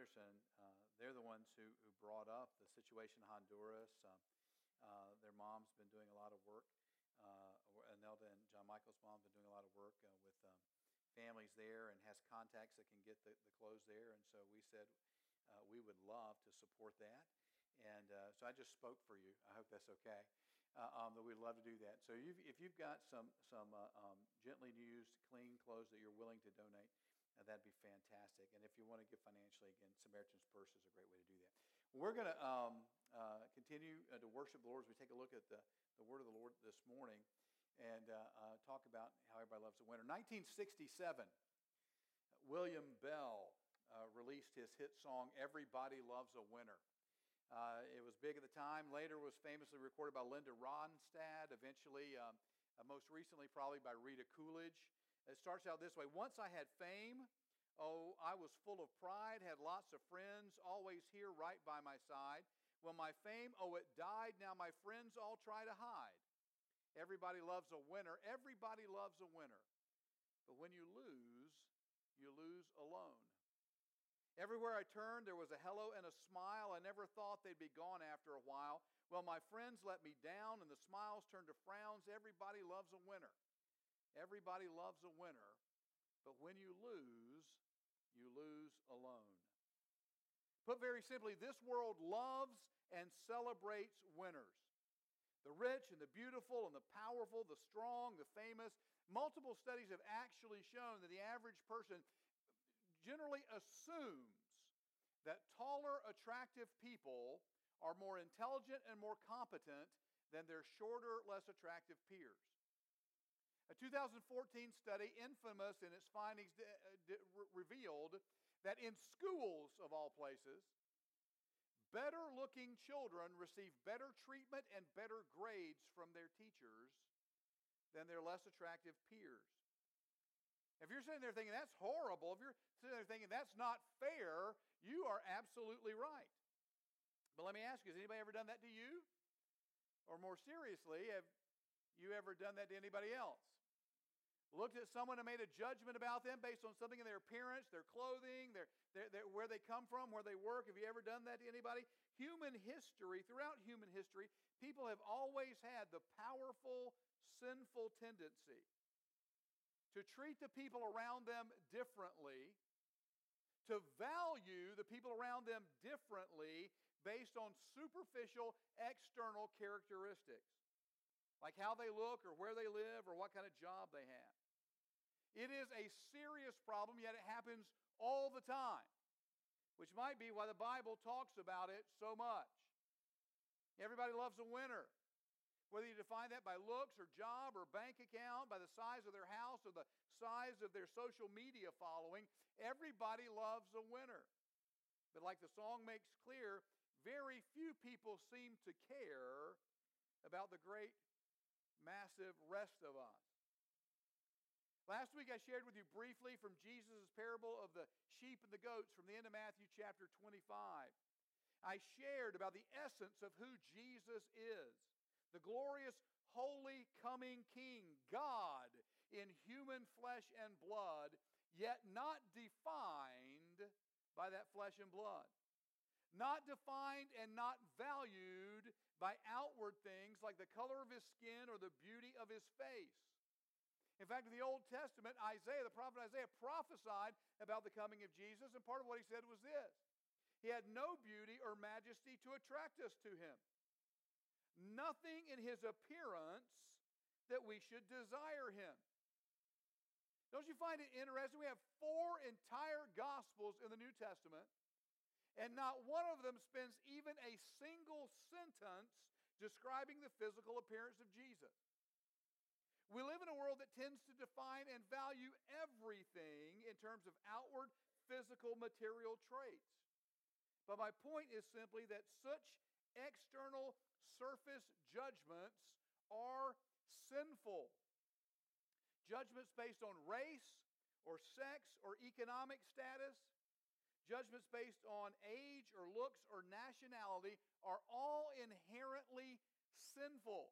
Anderson, uh, they're the ones who, who brought up the situation in Honduras. Uh, uh, their mom's been doing a lot of work. Uh, Anelda and John Michael's mom have been doing a lot of work uh, with um, families there and has contacts that can get the, the clothes there. And so we said uh, we would love to support that. And uh, so I just spoke for you. I hope that's okay. Uh, um, that we'd love to do that. So you've, if you've got some, some um, gently used, clean clothes that you're willing to donate, uh, that'd be fantastic. And if you want to give financially, again, Samaritan's Purse is a great way to do that. We're going to um, uh, continue uh, to worship the Lord as we take a look at the, the Word of the Lord this morning and talk about how everybody loves the winter. 1967, William Bell released his hit song, Everybody Loves a Winner. Uh, it was big at the time. Later was famously recorded by Linda Ronstadt, eventually, um, uh, most recently, probably by Rita Coolidge. It starts out this way Once I had fame. Oh, I was full of pride, had lots of friends, always here right by my side. Well, my fame, oh, it died. Now my friends all try to hide. Everybody loves a winner. Everybody loves a winner. But when you lose, you lose alone. Everywhere I turned, there was a hello and a smile. I never thought they'd be gone after a while. Well, my friends let me down, and the smiles turned to frowns. Everybody loves a winner. Everybody loves a winner. But when you lose, you lose alone. Put very simply, this world loves and celebrates winners. The rich and the beautiful and the powerful, the strong, the famous. Multiple studies have actually shown that the average person generally assumes that taller, attractive people are more intelligent and more competent than their shorter, less attractive peers. A 2014 study, infamous in its findings, uh, revealed that in schools of all places, better looking children receive better treatment and better grades from their teachers than their less attractive peers. If you're sitting there thinking that's horrible, if you're sitting there thinking that's not fair, you are absolutely right. But let me ask you, has anybody ever done that to you? Or more seriously, have you ever done that to anybody else? Looked at someone and made a judgment about them based on something in their appearance, their clothing, their, their, their, where they come from, where they work. Have you ever done that to anybody? Human history, throughout human history, people have always had the powerful, sinful tendency to treat the people around them differently, to value the people around them differently based on superficial external characteristics, like how they look or where they live or what kind of job they have. It is a serious problem, yet it happens all the time, which might be why the Bible talks about it so much. Everybody loves a winner. Whether you define that by looks or job or bank account, by the size of their house or the size of their social media following, everybody loves a winner. But like the song makes clear, very few people seem to care about the great, massive rest of us. Last week I shared with you briefly from Jesus' parable of the sheep and the goats from the end of Matthew chapter 25. I shared about the essence of who Jesus is the glorious, holy, coming King, God in human flesh and blood, yet not defined by that flesh and blood. Not defined and not valued by outward things like the color of his skin or the beauty of his face. In fact, in the Old Testament, Isaiah, the prophet Isaiah, prophesied about the coming of Jesus, and part of what he said was this He had no beauty or majesty to attract us to him nothing in his appearance that we should desire him. Don't you find it interesting? We have four entire Gospels in the New Testament, and not one of them spends even a single sentence describing the physical appearance of Jesus. We live in a world that tends to define and value everything in terms of outward physical material traits. But my point is simply that such external surface judgments are sinful. Judgments based on race or sex or economic status, judgments based on age or looks or nationality are all inherently sinful,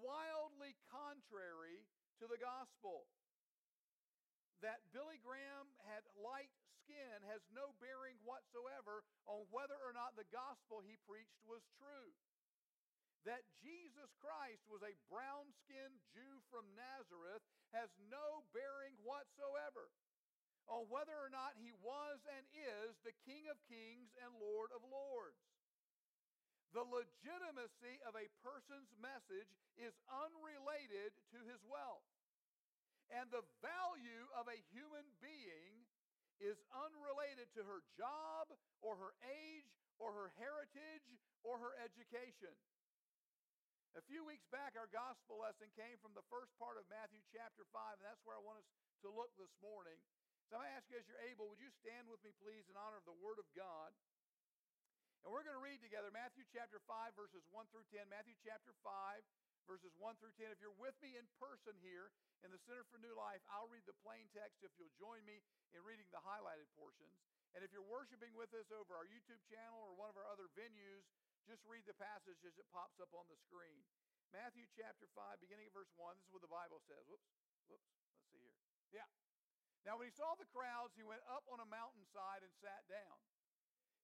wildly contrary to the gospel. That Billy Graham had light skin has no bearing whatsoever on whether or not the gospel he preached was true. That Jesus Christ was a brown skinned Jew from Nazareth has no bearing whatsoever on whether or not he was and is the King of Kings and Lord of Lords. The legitimacy of a person's message is unrelated to his wealth. And the value of a human being is unrelated to her job or her age or her heritage or her education. A few weeks back, our gospel lesson came from the first part of Matthew chapter 5, and that's where I want us to look this morning. So I'm going to ask you as you're able, would you stand with me, please, in honor of the Word of God? And we're going to read together Matthew chapter 5, verses 1 through 10. Matthew chapter 5, verses 1 through 10. If you're with me in person here in the Center for New Life, I'll read the plain text if you'll join me in reading the highlighted portions. And if you're worshiping with us over our YouTube channel or one of our other venues, just read the passage as it pops up on the screen. Matthew chapter 5, beginning at verse 1. This is what the Bible says. Whoops, whoops. Let's see here. Yeah. Now, when he saw the crowds, he went up on a mountainside and sat down.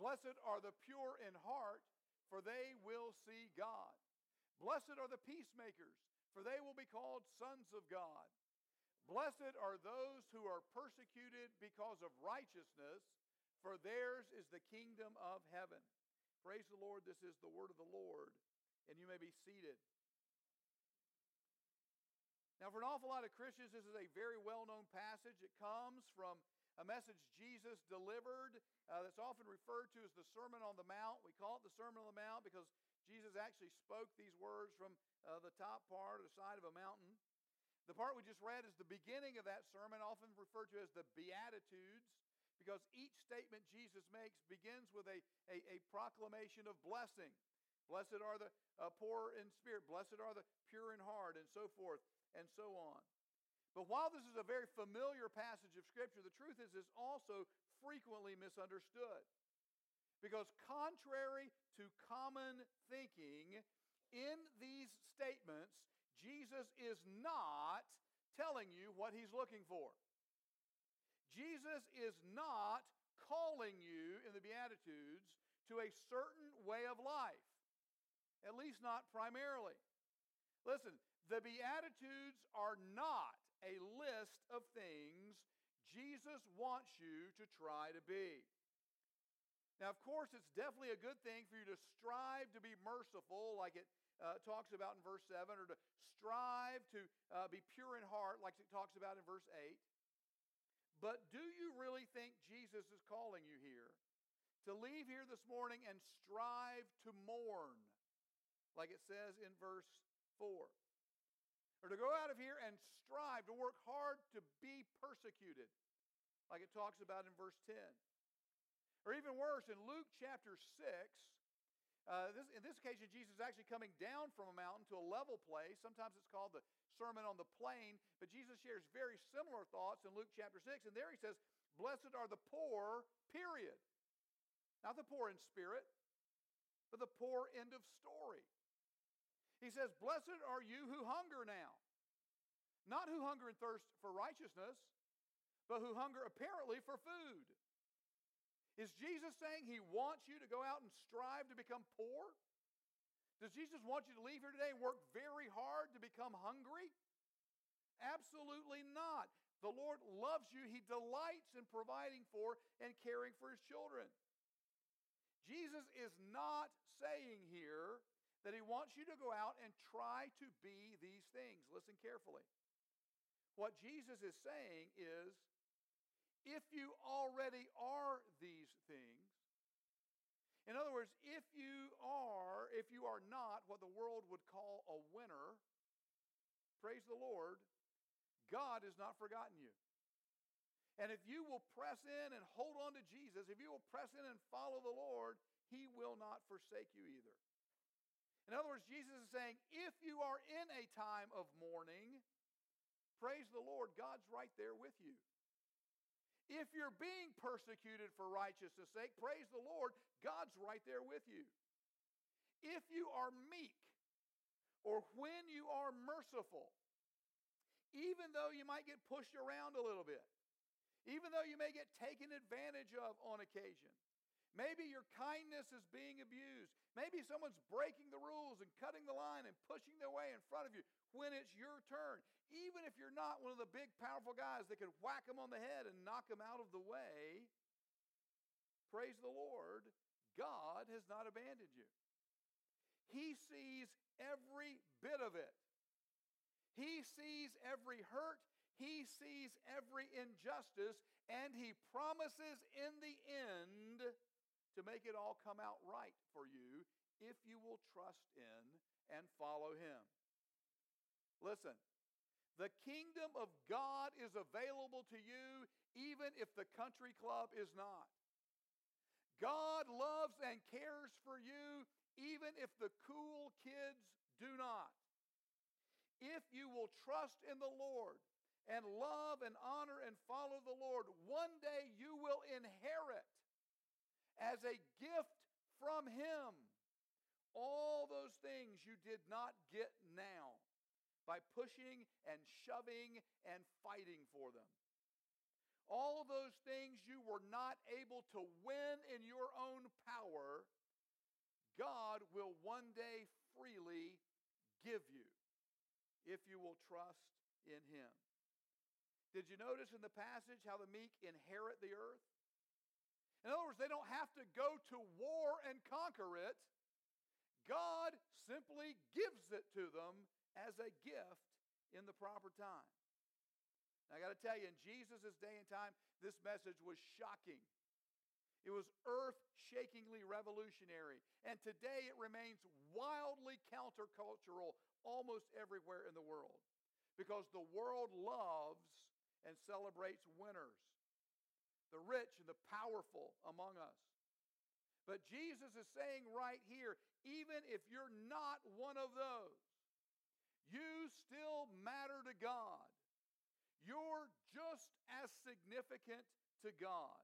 Blessed are the pure in heart, for they will see God. Blessed are the peacemakers, for they will be called sons of God. Blessed are those who are persecuted because of righteousness, for theirs is the kingdom of heaven. Praise the Lord. This is the word of the Lord, and you may be seated. Now, for an awful lot of Christians, this is a very well known passage. It comes from a message Jesus delivered uh, that's often referred to as the Sermon on the Mount. We call it the Sermon on the Mount because Jesus actually spoke these words from uh, the top part or the side of a mountain. The part we just read is the beginning of that sermon, often referred to as the Beatitudes, because each statement Jesus makes begins with a, a, a proclamation of blessing. Blessed are the uh, poor in spirit, blessed are the pure in heart, and so forth and so on. But while this is a very familiar passage of Scripture, the truth is it's also frequently misunderstood. Because contrary to common thinking, in these statements, Jesus is not telling you what he's looking for. Jesus is not calling you in the Beatitudes to a certain way of life, at least not primarily. Listen, the Beatitudes are not a list of things Jesus wants you to try to be. Now, of course, it's definitely a good thing for you to strive to be merciful, like it uh, talks about in verse 7, or to strive to uh, be pure in heart, like it talks about in verse 8. But do you really think Jesus is calling you here to leave here this morning and strive to mourn, like it says in verse 4? Or to go out of here and strive to work hard to be persecuted, like it talks about in verse 10. Or even worse, in Luke chapter 6, uh, this, in this occasion, Jesus is actually coming down from a mountain to a level place. Sometimes it's called the Sermon on the Plain, but Jesus shares very similar thoughts in Luke chapter 6. And there he says, Blessed are the poor, period. Not the poor in spirit, but the poor end of story. He says, Blessed are you who hunger now. Not who hunger and thirst for righteousness, but who hunger apparently for food. Is Jesus saying he wants you to go out and strive to become poor? Does Jesus want you to leave here today and work very hard to become hungry? Absolutely not. The Lord loves you. He delights in providing for and caring for his children. Jesus is not saying here that he wants you to go out and try to be these things. Listen carefully. What Jesus is saying is if you already are these things, in other words, if you are, if you are not what the world would call a winner, praise the Lord, God has not forgotten you. And if you will press in and hold on to Jesus, if you will press in and follow the Lord, He will not forsake you either. In other words, Jesus is saying, if you are in a time of mourning, praise the Lord, God's right there with you. If you're being persecuted for righteousness' sake, praise the Lord, God's right there with you. If you are meek, or when you are merciful, even though you might get pushed around a little bit, even though you may get taken advantage of on occasion. Maybe your kindness is being abused. Maybe someone's breaking the rules and cutting the line and pushing their way in front of you when it's your turn. Even if you're not one of the big, powerful guys that could whack them on the head and knock them out of the way, praise the Lord, God has not abandoned you. He sees every bit of it. He sees every hurt. He sees every injustice. And He promises in the end to make it all come out right for you if you will trust in and follow Him. Listen, the kingdom of God is available to you even if the country club is not. God loves and cares for you even if the cool kids do not. If you will trust in the Lord and love and honor and follow the Lord, one day you will inherit as a gift from Him all those things you did not get now by pushing and shoving and fighting for them. All those things you were not able to win in your own power, God will one day freely give you if you will trust in Him. Did you notice in the passage how the meek inherit the earth? In other words, they don't have to go to war and conquer it. God simply gives it to them as a gift in the proper time. Now, I got to tell you, in Jesus' day and time, this message was shocking. It was earth shakingly revolutionary. And today it remains wildly countercultural almost everywhere in the world because the world loves and celebrates winners, the rich and the powerful among us. But Jesus is saying right here even if you're not one of those, you still matter to God. You're just as significant to God.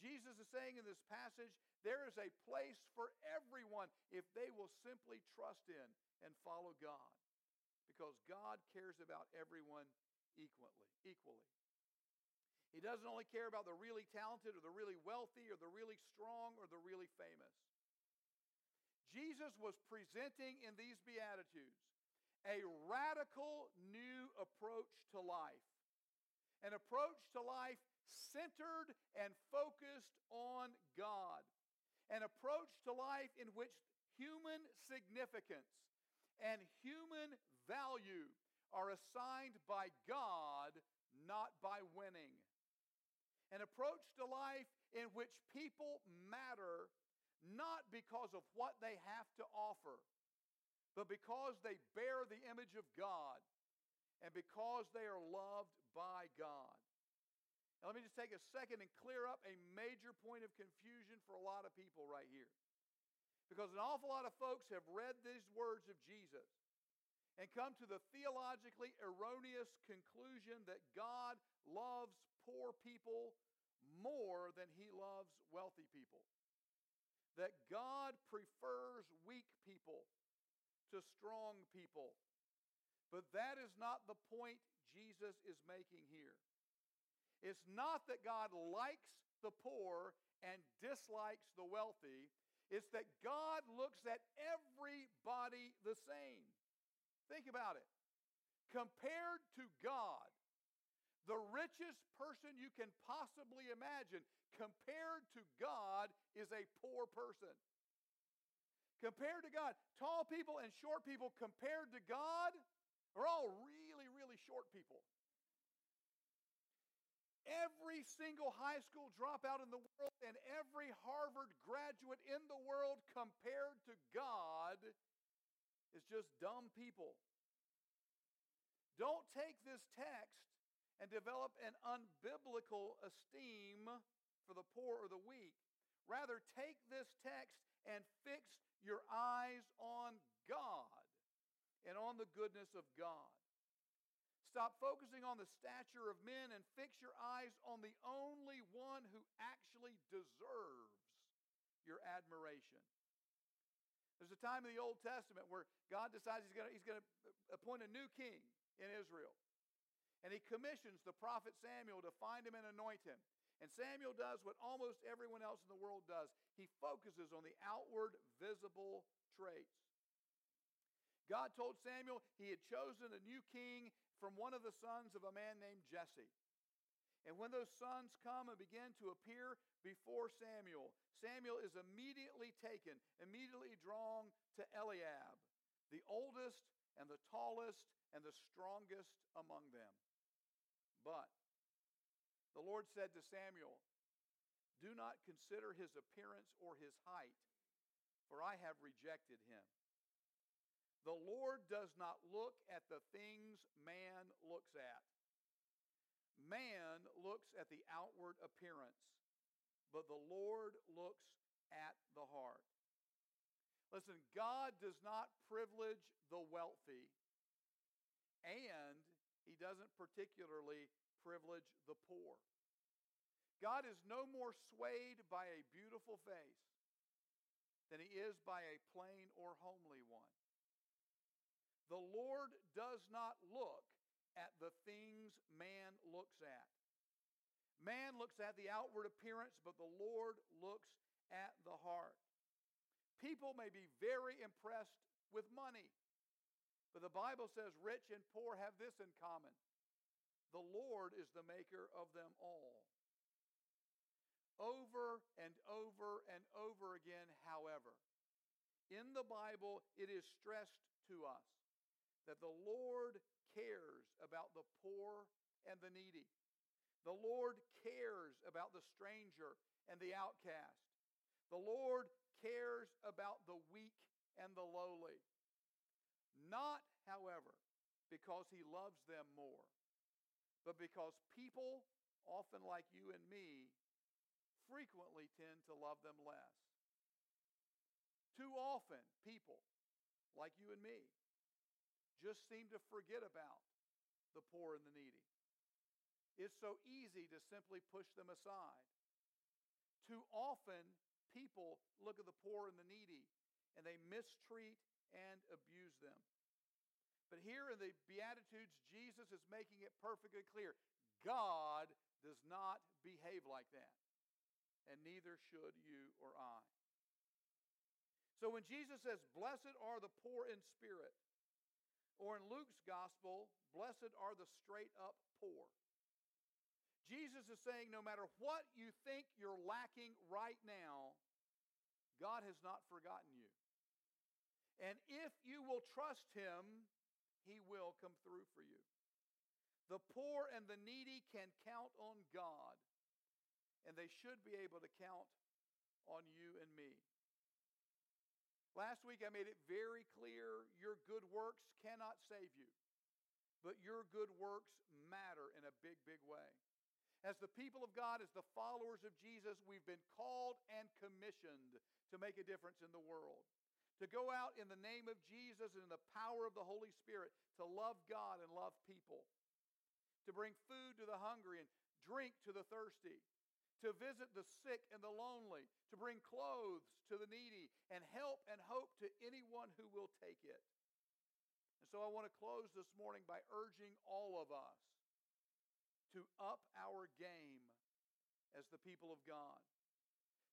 Jesus is saying in this passage, there is a place for everyone if they will simply trust in and follow God. Because God cares about everyone equally, equally. He doesn't only care about the really talented or the really wealthy or the really strong or the really famous. Jesus was presenting in these Beatitudes a radical new approach to life, an approach to life centered and focused on God, an approach to life in which human significance and human value are assigned by God, not by winning. An approach to life in which people matter not because of what they have to offer, but because they bear the image of God and because they are loved by God. Now, let me just take a second and clear up a major point of confusion for a lot of people right here. Because an awful lot of folks have read these words of Jesus and come to the theologically erroneous conclusion that God loves poor people more than he loves wealthy people. That God prefers weak people to strong people. But that is not the point Jesus is making here. It's not that God likes the poor and dislikes the wealthy. It's that God looks at everybody the same. Think about it. Compared to God, the richest person you can possibly imagine, compared to God, is a poor person. Compared to God, tall people and short people compared to God are all really, really short people. Every single high school dropout in the world and every Harvard graduate in the world compared to God is just dumb people. Don't take this text and develop an unbiblical esteem for the poor or the weak. Rather, take this text and fix your eyes on God and on the goodness of God. Stop focusing on the stature of men and fix your eyes on the only one who actually deserves your admiration. There's a time in the Old Testament where God decides he's going to appoint a new king in Israel. And he commissions the prophet Samuel to find him and anoint him. And Samuel does what almost everyone else in the world does he focuses on the outward visible traits. God told Samuel he had chosen a new king from one of the sons of a man named Jesse. And when those sons come and begin to appear before Samuel, Samuel is immediately taken, immediately drawn to Eliab, the oldest and the tallest and the strongest among them. But the Lord said to Samuel, Do not consider his appearance or his height, for I have rejected him. The Lord does not look at the things man looks at. Man looks at the outward appearance, but the Lord looks at the heart. Listen, God does not privilege the wealthy, and He doesn't particularly privilege the poor. God is no more swayed by a beautiful face than He is by a plain or homely one. The Lord does not look at the things man looks at. Man looks at the outward appearance, but the Lord looks at the heart. People may be very impressed with money, but the Bible says rich and poor have this in common the Lord is the maker of them all. Over and over and over again, however, in the Bible, it is stressed to us that the Lord cares about the poor and the needy. The Lord cares about the stranger and the outcast. The Lord cares about the weak and the lowly. Not, however, because he loves them more, but because people, often like you and me, frequently tend to love them less. Too often, people, like you and me, just seem to forget about the poor and the needy. It's so easy to simply push them aside. Too often, people look at the poor and the needy and they mistreat and abuse them. But here in the Beatitudes, Jesus is making it perfectly clear God does not behave like that, and neither should you or I. So when Jesus says, Blessed are the poor in spirit, or in Luke's gospel, blessed are the straight up poor. Jesus is saying no matter what you think you're lacking right now, God has not forgotten you. And if you will trust Him, He will come through for you. The poor and the needy can count on God, and they should be able to count on you and me. Last week I made it very clear your good works cannot save you, but your good works matter in a big, big way. As the people of God, as the followers of Jesus, we've been called and commissioned to make a difference in the world. To go out in the name of Jesus and in the power of the Holy Spirit to love God and love people. To bring food to the hungry and drink to the thirsty to visit the sick and the lonely, to bring clothes to the needy, and help and hope to anyone who will take it. And so I want to close this morning by urging all of us to up our game as the people of God,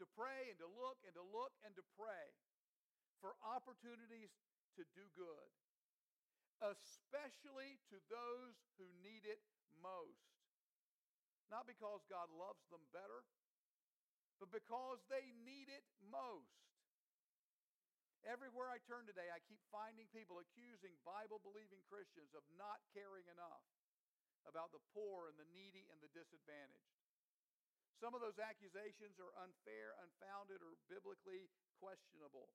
to pray and to look and to look and to pray for opportunities to do good, especially to those who need it most. Not because God loves them better, but because they need it most. Everywhere I turn today, I keep finding people accusing Bible believing Christians of not caring enough about the poor and the needy and the disadvantaged. Some of those accusations are unfair, unfounded, or biblically questionable.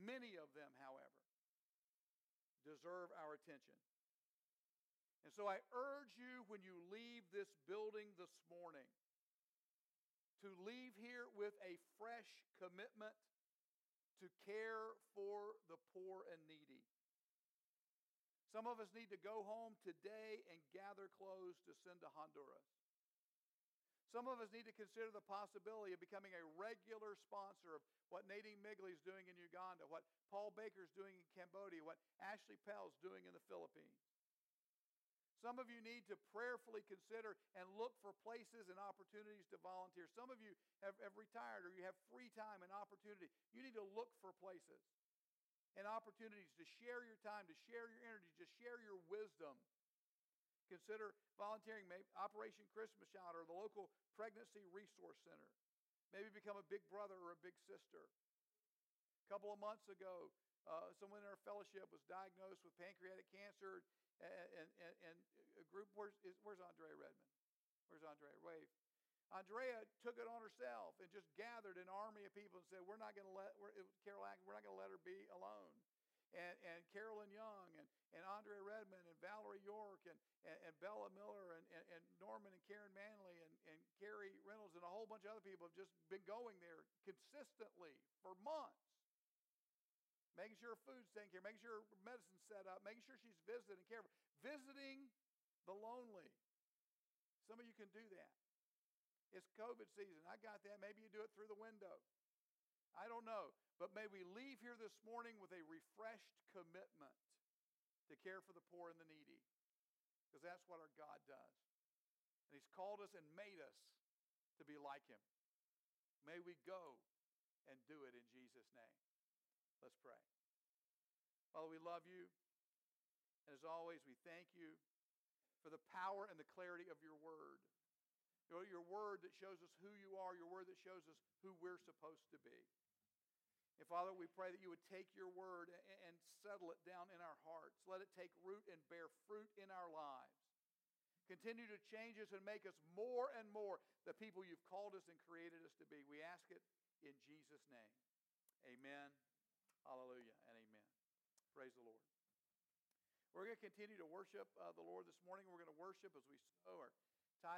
Many of them, however, deserve our attention. And so I urge you when you leave this building this morning to leave here with a fresh commitment to care for the poor and needy. Some of us need to go home today and gather clothes to send to Honduras. Some of us need to consider the possibility of becoming a regular sponsor of what Nadine Migley is doing in Uganda, what Paul Baker is doing in Cambodia, what Ashley Pell is doing in the Philippines. Some of you need to prayerfully consider and look for places and opportunities to volunteer. Some of you have, have retired or you have free time and opportunity. You need to look for places and opportunities to share your time, to share your energy, to share your wisdom. Consider volunteering, maybe Operation Christmas Child or the local pregnancy resource center. Maybe become a big brother or a big sister. A couple of months ago, uh, someone in our fellowship was diagnosed with pancreatic cancer, and, and, and a group. Where's, is, where's Andrea Redmond? Where's Andrea? Wave. Andrea took it on herself and just gathered an army of people and said, "We're not going to let Carol We're not going to let her be alone." And, and Carolyn Young and, and Andrea Redmond and Valerie York and, and, and Bella Miller and, and, and, Norman and Karen Manley and, and Carrie Reynolds and a whole bunch of other people have just been going there consistently for months making sure her food's taken care making sure her medicine's set up, making sure she's visited and cared for, visiting the lonely. Some of you can do that. It's COVID season. I got that. Maybe you do it through the window. I don't know. But may we leave here this morning with a refreshed commitment to care for the poor and the needy. Because that's what our God does. And He's called us and made us to be like Him. May we go and do it in Jesus' name. Let's pray. Father, we love you. And as always, we thank you for the power and the clarity of your word. Your word that shows us who you are, your word that shows us who we're supposed to be. And Father, we pray that you would take your word and settle it down in our hearts. Let it take root and bear fruit in our lives. Continue to change us and make us more and more the people you've called us and created us to be. We ask it in Jesus' name. Amen. Hallelujah and amen. Praise the Lord. We're going to continue to worship uh, the Lord this morning. We're going to worship as we sow. Our